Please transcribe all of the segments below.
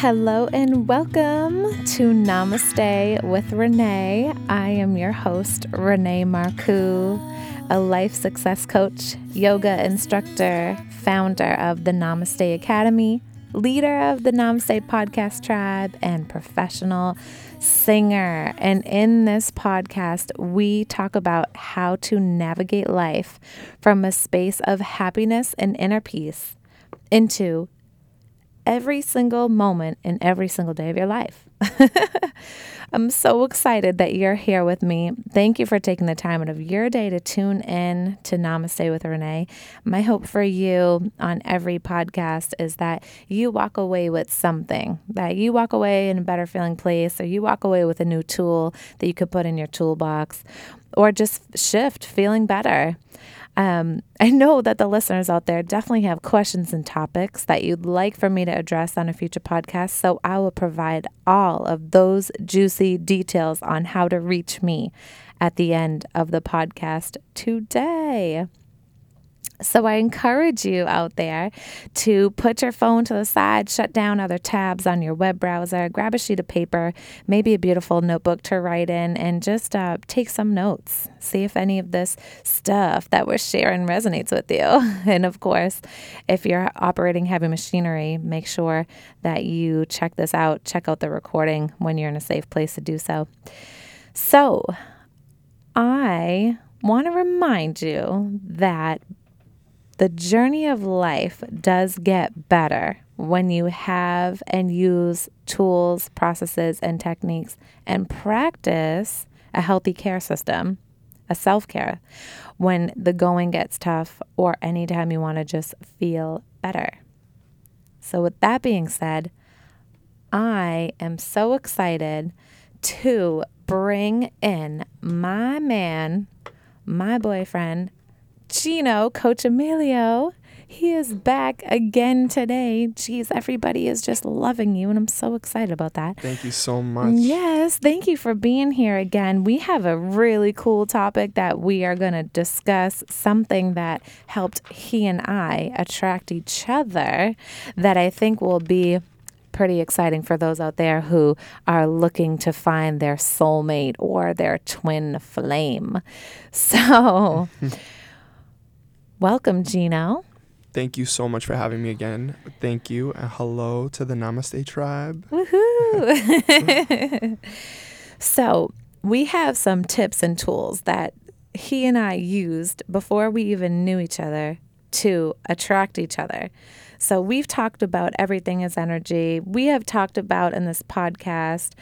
Hello and welcome to Namaste with Renee. I am your host, Renee Marcoux, a life success coach, yoga instructor, founder of the Namaste Academy, leader of the Namaste podcast tribe, and professional singer. And in this podcast, we talk about how to navigate life from a space of happiness and inner peace into every single moment in every single day of your life. I'm so excited that you're here with me. Thank you for taking the time out of your day to tune in to Namaste with Renee. My hope for you on every podcast is that you walk away with something, that you walk away in a better feeling place, or you walk away with a new tool that you could put in your toolbox, or just shift feeling better. Um, I know that the listeners out there definitely have questions and topics that you'd like for me to address on a future podcast, so I will provide all of those juicy details on how to reach me at the end of the podcast today. So I encourage you out there to put your phone to the side, shut down other tabs on your web browser, grab a sheet of paper, maybe a beautiful notebook to write in, and just uh, take some notes. See if any of this stuff that we're sharing resonates with you. And of course, if you're operating heavy machinery, make sure that you check this out, check out the recording when you're in a safe place to do so. So, I want to remind you that the journey of life does get better when you have and use tools, processes, and techniques and practice a healthy care system, a self care, when the going gets tough or anytime you want to just feel better. So, with that being said, I am so excited to bring in my man, my boyfriend, Gino, Coach Emilio. He is back again today. Jeez, everybody is just loving you, and I'm so excited about that. Thank you so much. Yes, thank you for being here again. We have a really cool topic that we are going to discuss, something that helped he and I attract each other that I think will be pretty exciting for those out there who are looking to find their soulmate or their twin flame. So, welcome, Gino. Thank you so much for having me again. Thank you. And hello to the Namaste tribe. Woohoo! so, we have some tips and tools that he and I used before we even knew each other to attract each other. So, we've talked about everything is energy. We have talked about in this podcast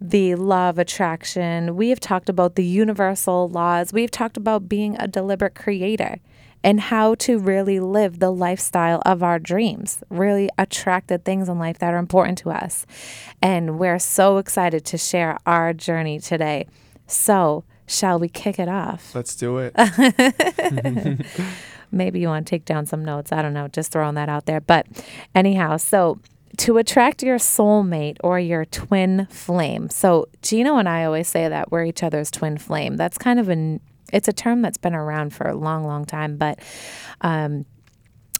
the law of attraction. We have talked about the universal laws. We've talked about being a deliberate creator and how to really live the lifestyle of our dreams, really attract the things in life that are important to us. And we're so excited to share our journey today. So, shall we kick it off? Let's do it. Maybe you want to take down some notes. I don't know, just throwing that out there. But anyhow, so to attract your soulmate or your twin flame. So, Gino and I always say that we're each other's twin flame. That's kind of an it's a term that's been around for a long, long time, but um,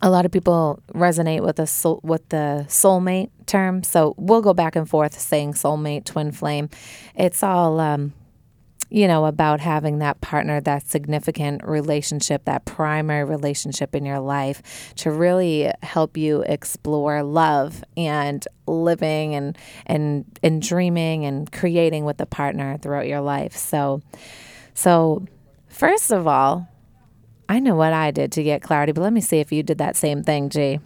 a lot of people resonate with the soul, with the soulmate term. So we'll go back and forth saying soulmate, twin flame. It's all um, you know about having that partner, that significant relationship, that primary relationship in your life to really help you explore love and living and and and dreaming and creating with the partner throughout your life. So so First of all, I know what I did to get clarity, but let me see if you did that same thing, G.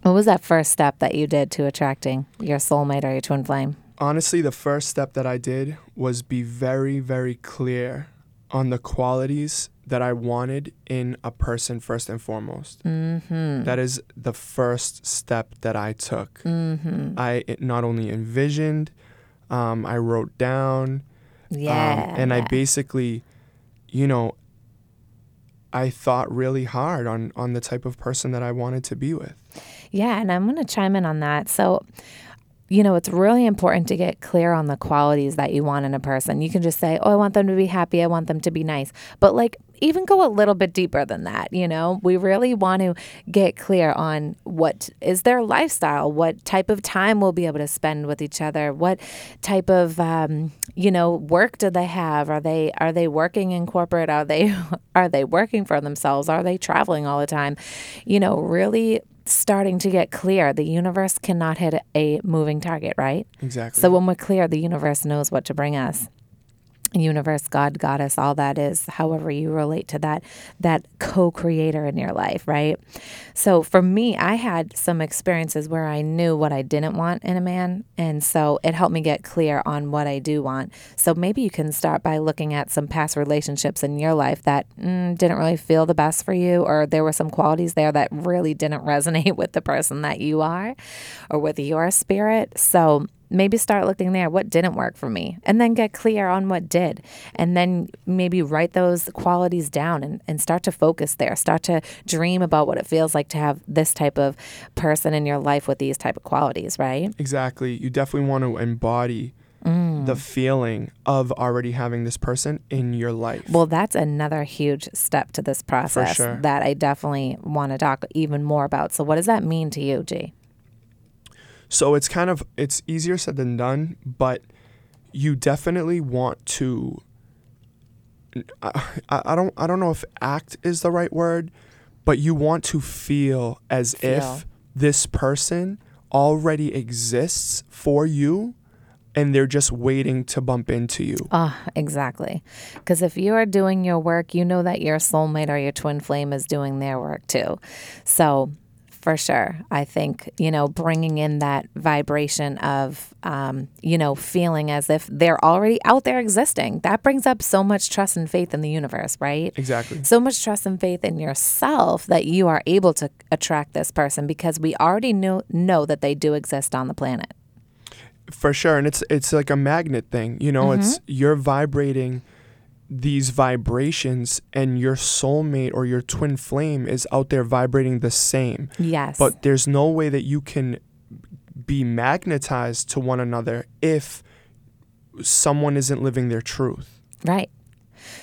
What was that first step that you did to attracting your soulmate or your twin flame? Honestly, the first step that I did was be very, very clear on the qualities that I wanted in a person first and foremost. Mm-hmm. That is the first step that I took. Mm-hmm. I not only envisioned, um, I wrote down, Yeah. um, and I basically, you know, I thought really hard on on the type of person that I wanted to be with. Yeah, and I'm going to chime in on that. So, you know, it's really important to get clear on the qualities that you want in a person. You can just say, "Oh, I want them to be happy. I want them to be nice." But like even go a little bit deeper than that. You know, we really want to get clear on what is their lifestyle, what type of time we'll be able to spend with each other, what type of, um, you know, work do they have? Are they are they working in corporate? Are they are they working for themselves? Are they traveling all the time? You know, really starting to get clear. The universe cannot hit a moving target, right? Exactly. So when we're clear, the universe knows what to bring us universe god goddess all that is however you relate to that that co-creator in your life right? So for me i had some experiences where i knew what i didn't want in a man and so it helped me get clear on what i do want. So maybe you can start by looking at some past relationships in your life that mm, didn't really feel the best for you or there were some qualities there that really didn't resonate with the person that you are or with your spirit. So maybe start looking there. What didn't work for me? And then get clear on what did. And then maybe write those qualities down and, and start to focus there. Start to dream about what it feels like to have this type of person in your life with these type of qualities right? Exactly. You definitely want to embody mm. the feeling of already having this person in your life. Well that's another huge step to this process sure. that i definitely want to talk even more about. So what does that mean to you g so it's kind of it's easier said than done, but you definitely want to I, I don't I don't know if act is the right word, but you want to feel as feel. if this person already exists for you and they're just waiting to bump into you. Ah, oh, exactly. Because if you are doing your work, you know that your soulmate or your twin flame is doing their work too. So for sure. I think, you know, bringing in that vibration of, um, you know, feeling as if they're already out there existing, that brings up so much trust and faith in the universe, right? Exactly. So much trust and faith in yourself that you are able to attract this person because we already know, know that they do exist on the planet. For sure. And it's, it's like a magnet thing, you know, mm-hmm. it's you're vibrating these vibrations and your soulmate or your twin flame is out there vibrating the same. Yes. But there's no way that you can be magnetized to one another if someone isn't living their truth. Right.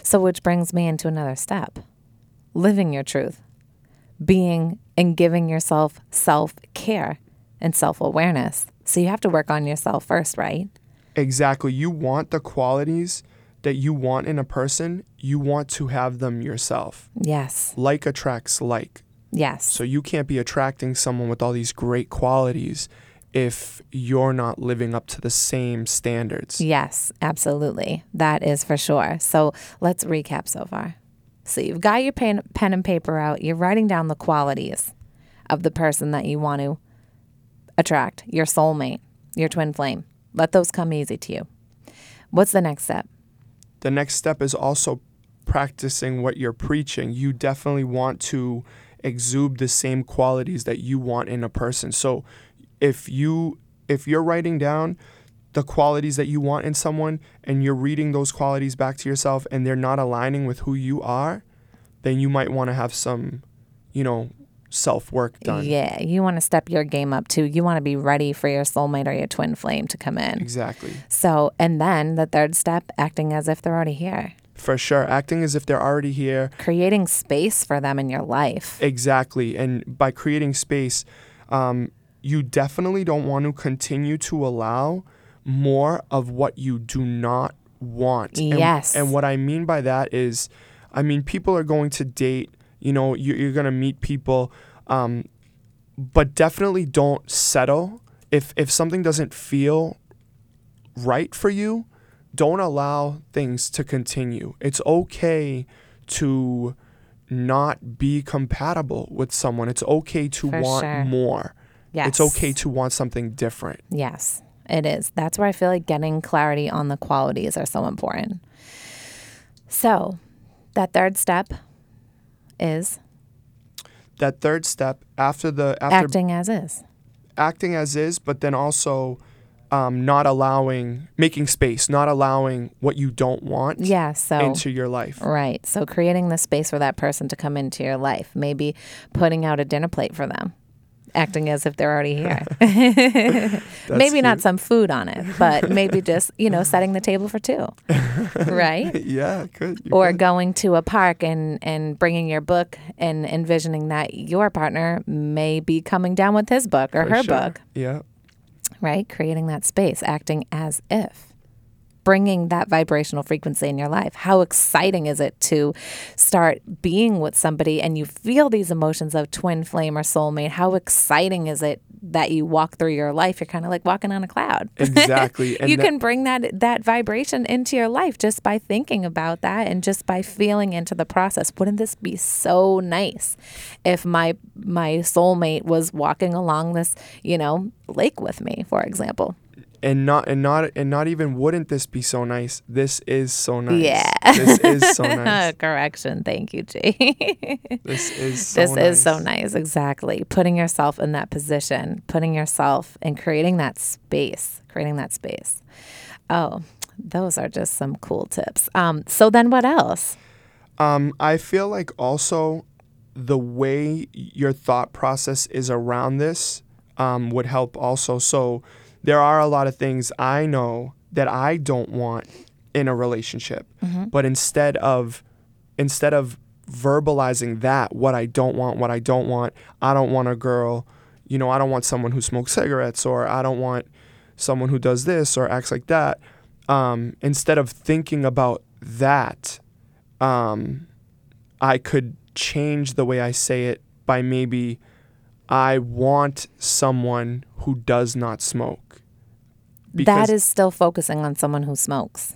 So, which brings me into another step living your truth, being and giving yourself self care and self awareness. So, you have to work on yourself first, right? Exactly. You want the qualities that you want in a person, you want to have them yourself. Yes. Like attracts like. Yes. So you can't be attracting someone with all these great qualities if you're not living up to the same standards. Yes, absolutely. That is for sure. So let's recap so far. So you've got your pen, pen and paper out, you're writing down the qualities of the person that you want to attract, your soulmate, your twin flame. Let those come easy to you. What's the next step? The next step is also practicing what you're preaching. You definitely want to exude the same qualities that you want in a person. So if you if you're writing down the qualities that you want in someone and you're reading those qualities back to yourself and they're not aligning with who you are, then you might want to have some, you know, self work done. Yeah, you want to step your game up too. You want to be ready for your soulmate or your twin flame to come in. Exactly. So, and then the third step, acting as if they're already here. For sure, acting as if they're already here. Creating space for them in your life. Exactly. And by creating space, um, you definitely don't want to continue to allow more of what you do not want. Yes. And, and what I mean by that is, I mean, people are going to date you know, you're, you're gonna meet people, um, but definitely don't settle. If if something doesn't feel right for you, don't allow things to continue. It's okay to not be compatible with someone. It's okay to For want sure. more. Yes. It's okay to want something different. Yes, it is. That's where I feel like getting clarity on the qualities are so important. So, that third step is that third step after the after acting as is. Acting as is, but then also um, not allowing, making space, not allowing what you don't want yeah, so, into your life. Right. So creating the space for that person to come into your life. Maybe putting out a dinner plate for them. Acting as if they're already here. maybe not some food on it, but maybe just, you know, setting the table for two. right? yeah, good. Or could. going to a park and, and bringing your book and envisioning that your partner may be coming down with his book or For her sure. book, Yeah. right? Creating that space, acting as if. Bringing that vibrational frequency in your life. How exciting is it to start being with somebody and you feel these emotions of twin flame or soulmate? How exciting is it that you walk through your life? You're kind of like walking on a cloud. Exactly. You that- can bring that that vibration into your life just by thinking about that and just by feeling into the process. Wouldn't this be so nice if my my soulmate was walking along this, you know, lake with me, for example? And not and not and not even wouldn't this be so nice? This is so nice. Yeah. This is so nice. Correction. Thank you, Jay. This is so nice. this nice. is so nice. Exactly. Putting yourself in that position, putting yourself and creating that space, creating that space. Oh, those are just some cool tips. Um, so then what else? Um, I feel like also the way your thought process is around this um, would help also. So there are a lot of things I know that I don't want in a relationship, but instead of instead of verbalizing that what I don't want, what I don't want, I don't want a girl, you know, I don't want someone who smokes cigarettes or I don't want someone who does this or acts like that. Um, instead of thinking about that, um, I could change the way I say it by maybe I want someone who does not smoke. that is still focusing on someone who smokes.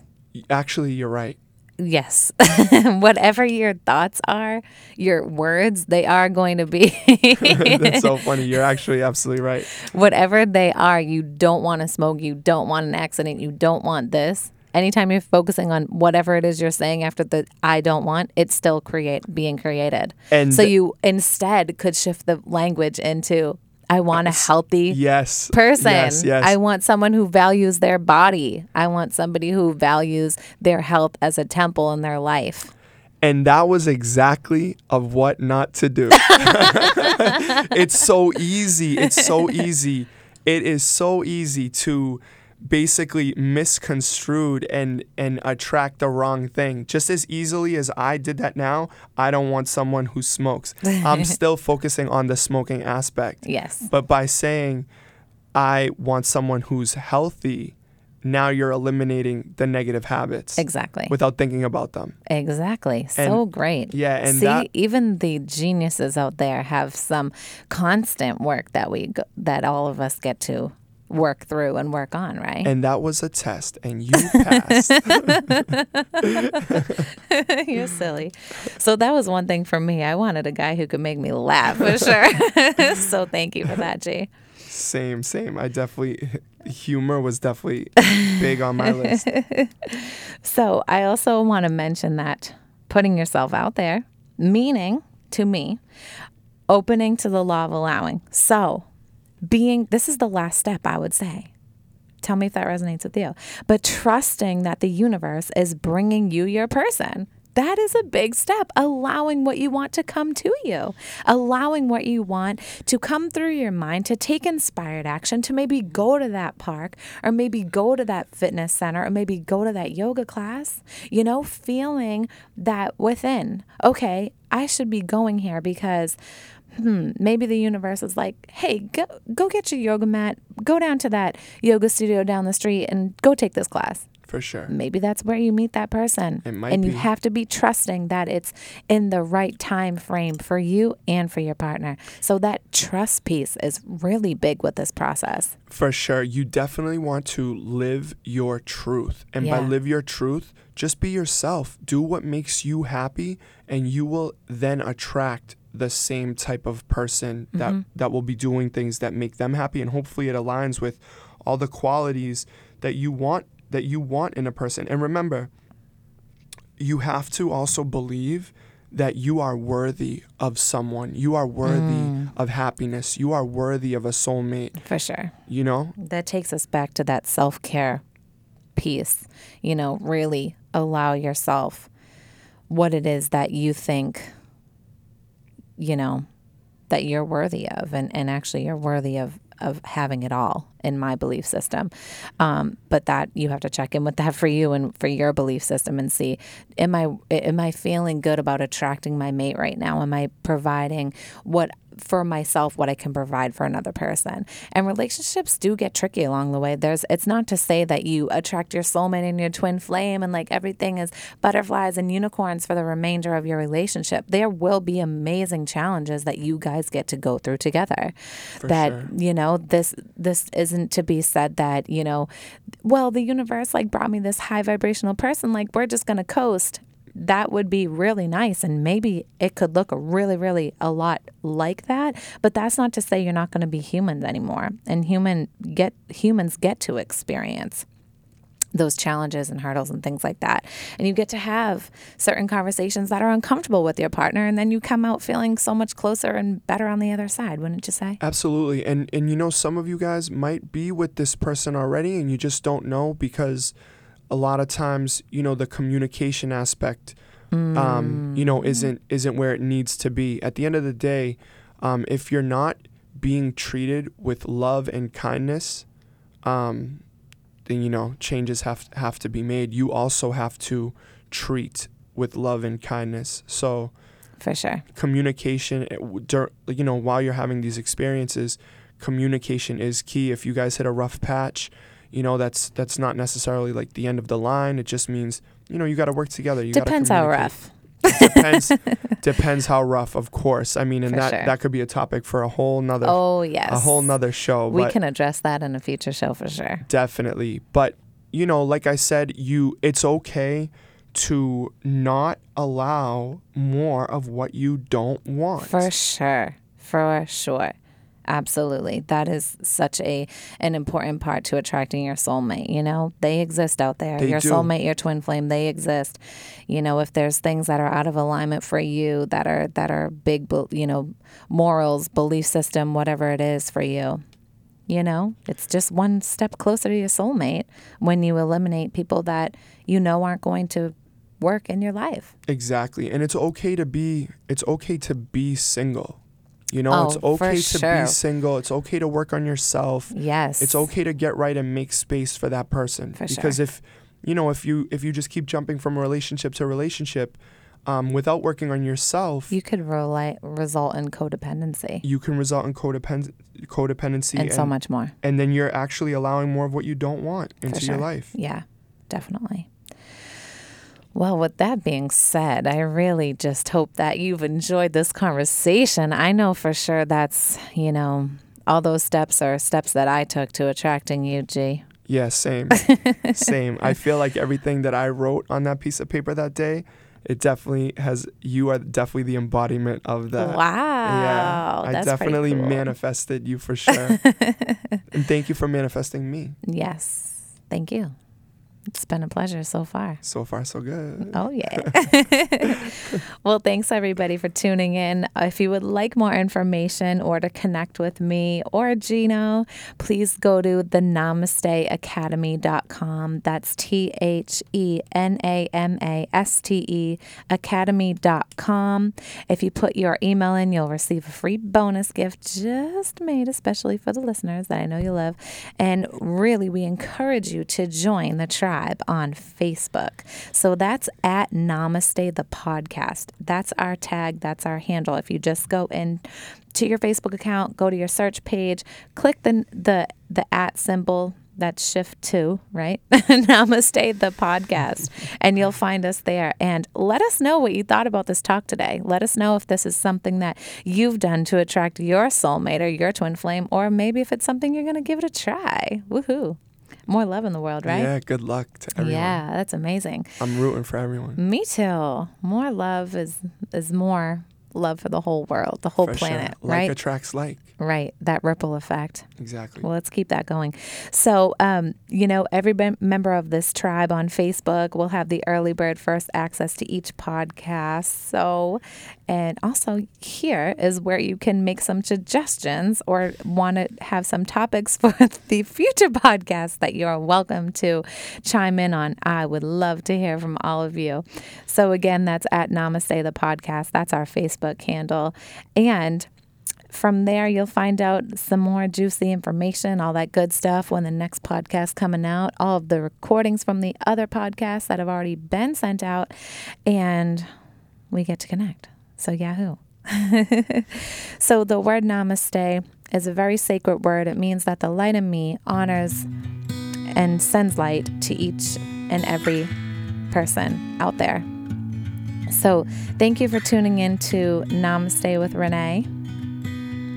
actually you're right. Yes. Whatever your thoughts are, your words, they are going to be That's so funny. You're actually absolutely right. whatever they are, you don't want to smoke, you don't want an accident, you don't want this. Anytime you're focusing on whatever it is you're saying after the I don't want, it's still create being created. And so you instead could shift the language into I want a healthy Yes. person. Yes, yes. I want someone who values their body. I want somebody who values their health as a temple in their life. And that was exactly of what not to do. it's so easy. It's so easy. It is so easy to basically misconstrued and and attract the wrong thing. Just as easily as I did that now, I don't want someone who smokes. I'm still focusing on the smoking aspect. Yes. But by saying I want someone who's healthy, now you're eliminating the negative habits Exactly. without thinking about them. Exactly. So great. yeah, and see, that- even the geniuses out there have some constant work that we go, that all of us get to work through and work on, right? And that was a test, and you passed. You're silly. So that was one thing for me. I wanted a guy who could make me laugh for sure. so thank you for that, G. same, same. I definitely, humor was definitely big on my list. So I also want to mention that putting yourself out there, meaning to me, opening to the law of allowing. So being, this is the last step, I would say. Tell me if that resonates with you. But trusting that the universe is bringing you your person. That is a big step. Allowing what you want to come to you, allowing what you want to come through your mind, to take inspired action, to maybe go to that park or maybe go to that fitness center or maybe go to that yoga class, you know, feeling that within, okay, I should be going here because hmm, maybe the universe is like, hey, go, go get your yoga mat, go down to that yoga studio down the street and go take this class. For sure. Maybe that's where you meet that person. It might and you have to be trusting that it's in the right time frame for you and for your partner. So that trust piece is really big with this process. For sure. You definitely want to live your truth. And by live your truth, just be yourself. Do what makes you happy, and you will then attract the same type of person that, mm-hmm. that will be doing things that make them happy. And hopefully it aligns with all the qualities that you want that you want in a person. And remember, you have to also believe that you are worthy of someone. You are worthy mm. of happiness. You are worthy of a soulmate, For sure. you know? That takes us back to that self care piece. You know, really allow yourself what it is that you think, you know, that you're worthy of and, and actually you're worthy of of having it all in my belief system. Um, but that you have to check in with that for you and for your belief system and see am I am I feeling good about attracting my mate right now? Am I providing what for myself what I can provide for another person. And relationships do get tricky along the way. There's it's not to say that you attract your soulmate and your twin flame and like everything is butterflies and unicorns for the remainder of your relationship. There will be amazing challenges that you guys get to go through together. For that sure. you know this this isn't to be said that, you know, well, the universe like brought me this high vibrational person like we're just going to coast that would be really nice and maybe it could look really really a lot like that but that's not to say you're not going to be humans anymore and human get humans get to experience those challenges and hurdles and things like that. And you get to have certain conversations that are uncomfortable with your partner and then you come out feeling so much closer and better on the other side, wouldn't you say? Absolutely. And and you know some of you guys might be with this person already and you just don't know because a lot of times, you know, the communication aspect um, you know, isn't isn't where it needs to be. At the end of the day, um, if you're not being treated with love and kindness, um, then you know changes have have to be made. You also have to treat with love and kindness. So For sure. communication, eh, you know, while you're having these experiences, communication is key. If you guys hit a rough patch, you know that's that's not necessarily like the end of the line. It just means you know you got to work together. You Depends how rough. depends depends how rough, of course. I mean, and For that sure. that could be a topic for a whole nother Oh, yes. a whole nother show. We can address that in a future show for sure. definitely. But you know, like I said, you it's okay to not allow more of what you don't want. For sure. For sure. Absolutely. That is such a an important part to attracting your soulmate, you know? They exist out there. They your do. soulmate, your twin flame, they exist. You know, if there's things that are out of alignment for you that are that are big, you know, morals, belief system, whatever it is for you. You know, it's just one step closer to your soulmate when you eliminate people that you know aren't going to work in your life. Exactly. And it's okay to be it's okay to be single. You know, Oh, it's okay to sure. be single. It's okay to work on yourself. Yes. It's okay to get right and make space for that person. For because sure. if you know, if you if you just keep jumping from relationship to relationship um, without working on yourself, You could result in codependency you can result in codepend- codependency and so much more. and then you're actually allowing more of what you don't want into sure. your life. Yeah, definitely. Well, with that being said, I really just hope that you've enjoyed this conversation. I know for sure that's, you know, all those steps are steps that I took to attracting you, G. Yeah, same. same. I feel like everything that I wrote on that piece of paper that day, it definitely has you are definitely the embodiment of that. wow. yeah. I definitely cool. manifested you for sure. and thank you for manifesting me. Yes. Thank you. It's been a pleasure so far. So far so good. Oh, yeah. well, thanks everybody for tuning in. If you would like more information or to connect with me or Gino, please go to the namasteacademy.com. That's T H E N A M A S T E academy.com. If you put your email in, you'll receive a free bonus gift just made especially for the listeners that I know you love. And really, we encourage you to join the tribe on Facebook. So that's at Namaste the podcast. That's our tag, that's our handle. If you just go in to your Facebook account, go to your search page, click the the the at symbol that's shift two, right? Namaste the podcast. and you'll find us there. And let us know what you thought about this talk today. Let us know if this is something that you've done to attract your soulmate or your twin flame, or maybe if it's something you're going to give it a try. Woohoo. More love in the world, right? Yeah, good luck to everyone. Yeah, that's amazing. I'm rooting for everyone. Me too. More love is is more love for the whole world, the whole For planet, sure. Like right? attracts like. right. That ripple effect. Exactly. Well, let's keep that going. So, um, you know, every mem- member of this tribe on Facebook will have the early bird first access to each podcast. So, and also here is where you can make some suggestions or want to have some topics for the future podcast that you're welcome to chime in on. I would love to hear from all of you. So, again, that's at Namaste the podcast. That's our Facebook handle. And from there, you'll find out some more juicy information, all that good stuff when the next podcast coming out, all of the recordings from the other podcasts that have already been sent out, and we get to connect. So, Yahoo. so, the word namaste is a very sacred word. It means that the light in me honors and sends light to each and every person out there. So, thank you for tuning in to Namaste with Renee.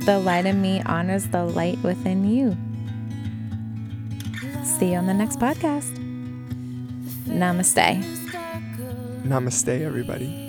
The light in me honors the light within you. See you on the next podcast. Namaste. Namaste, everybody.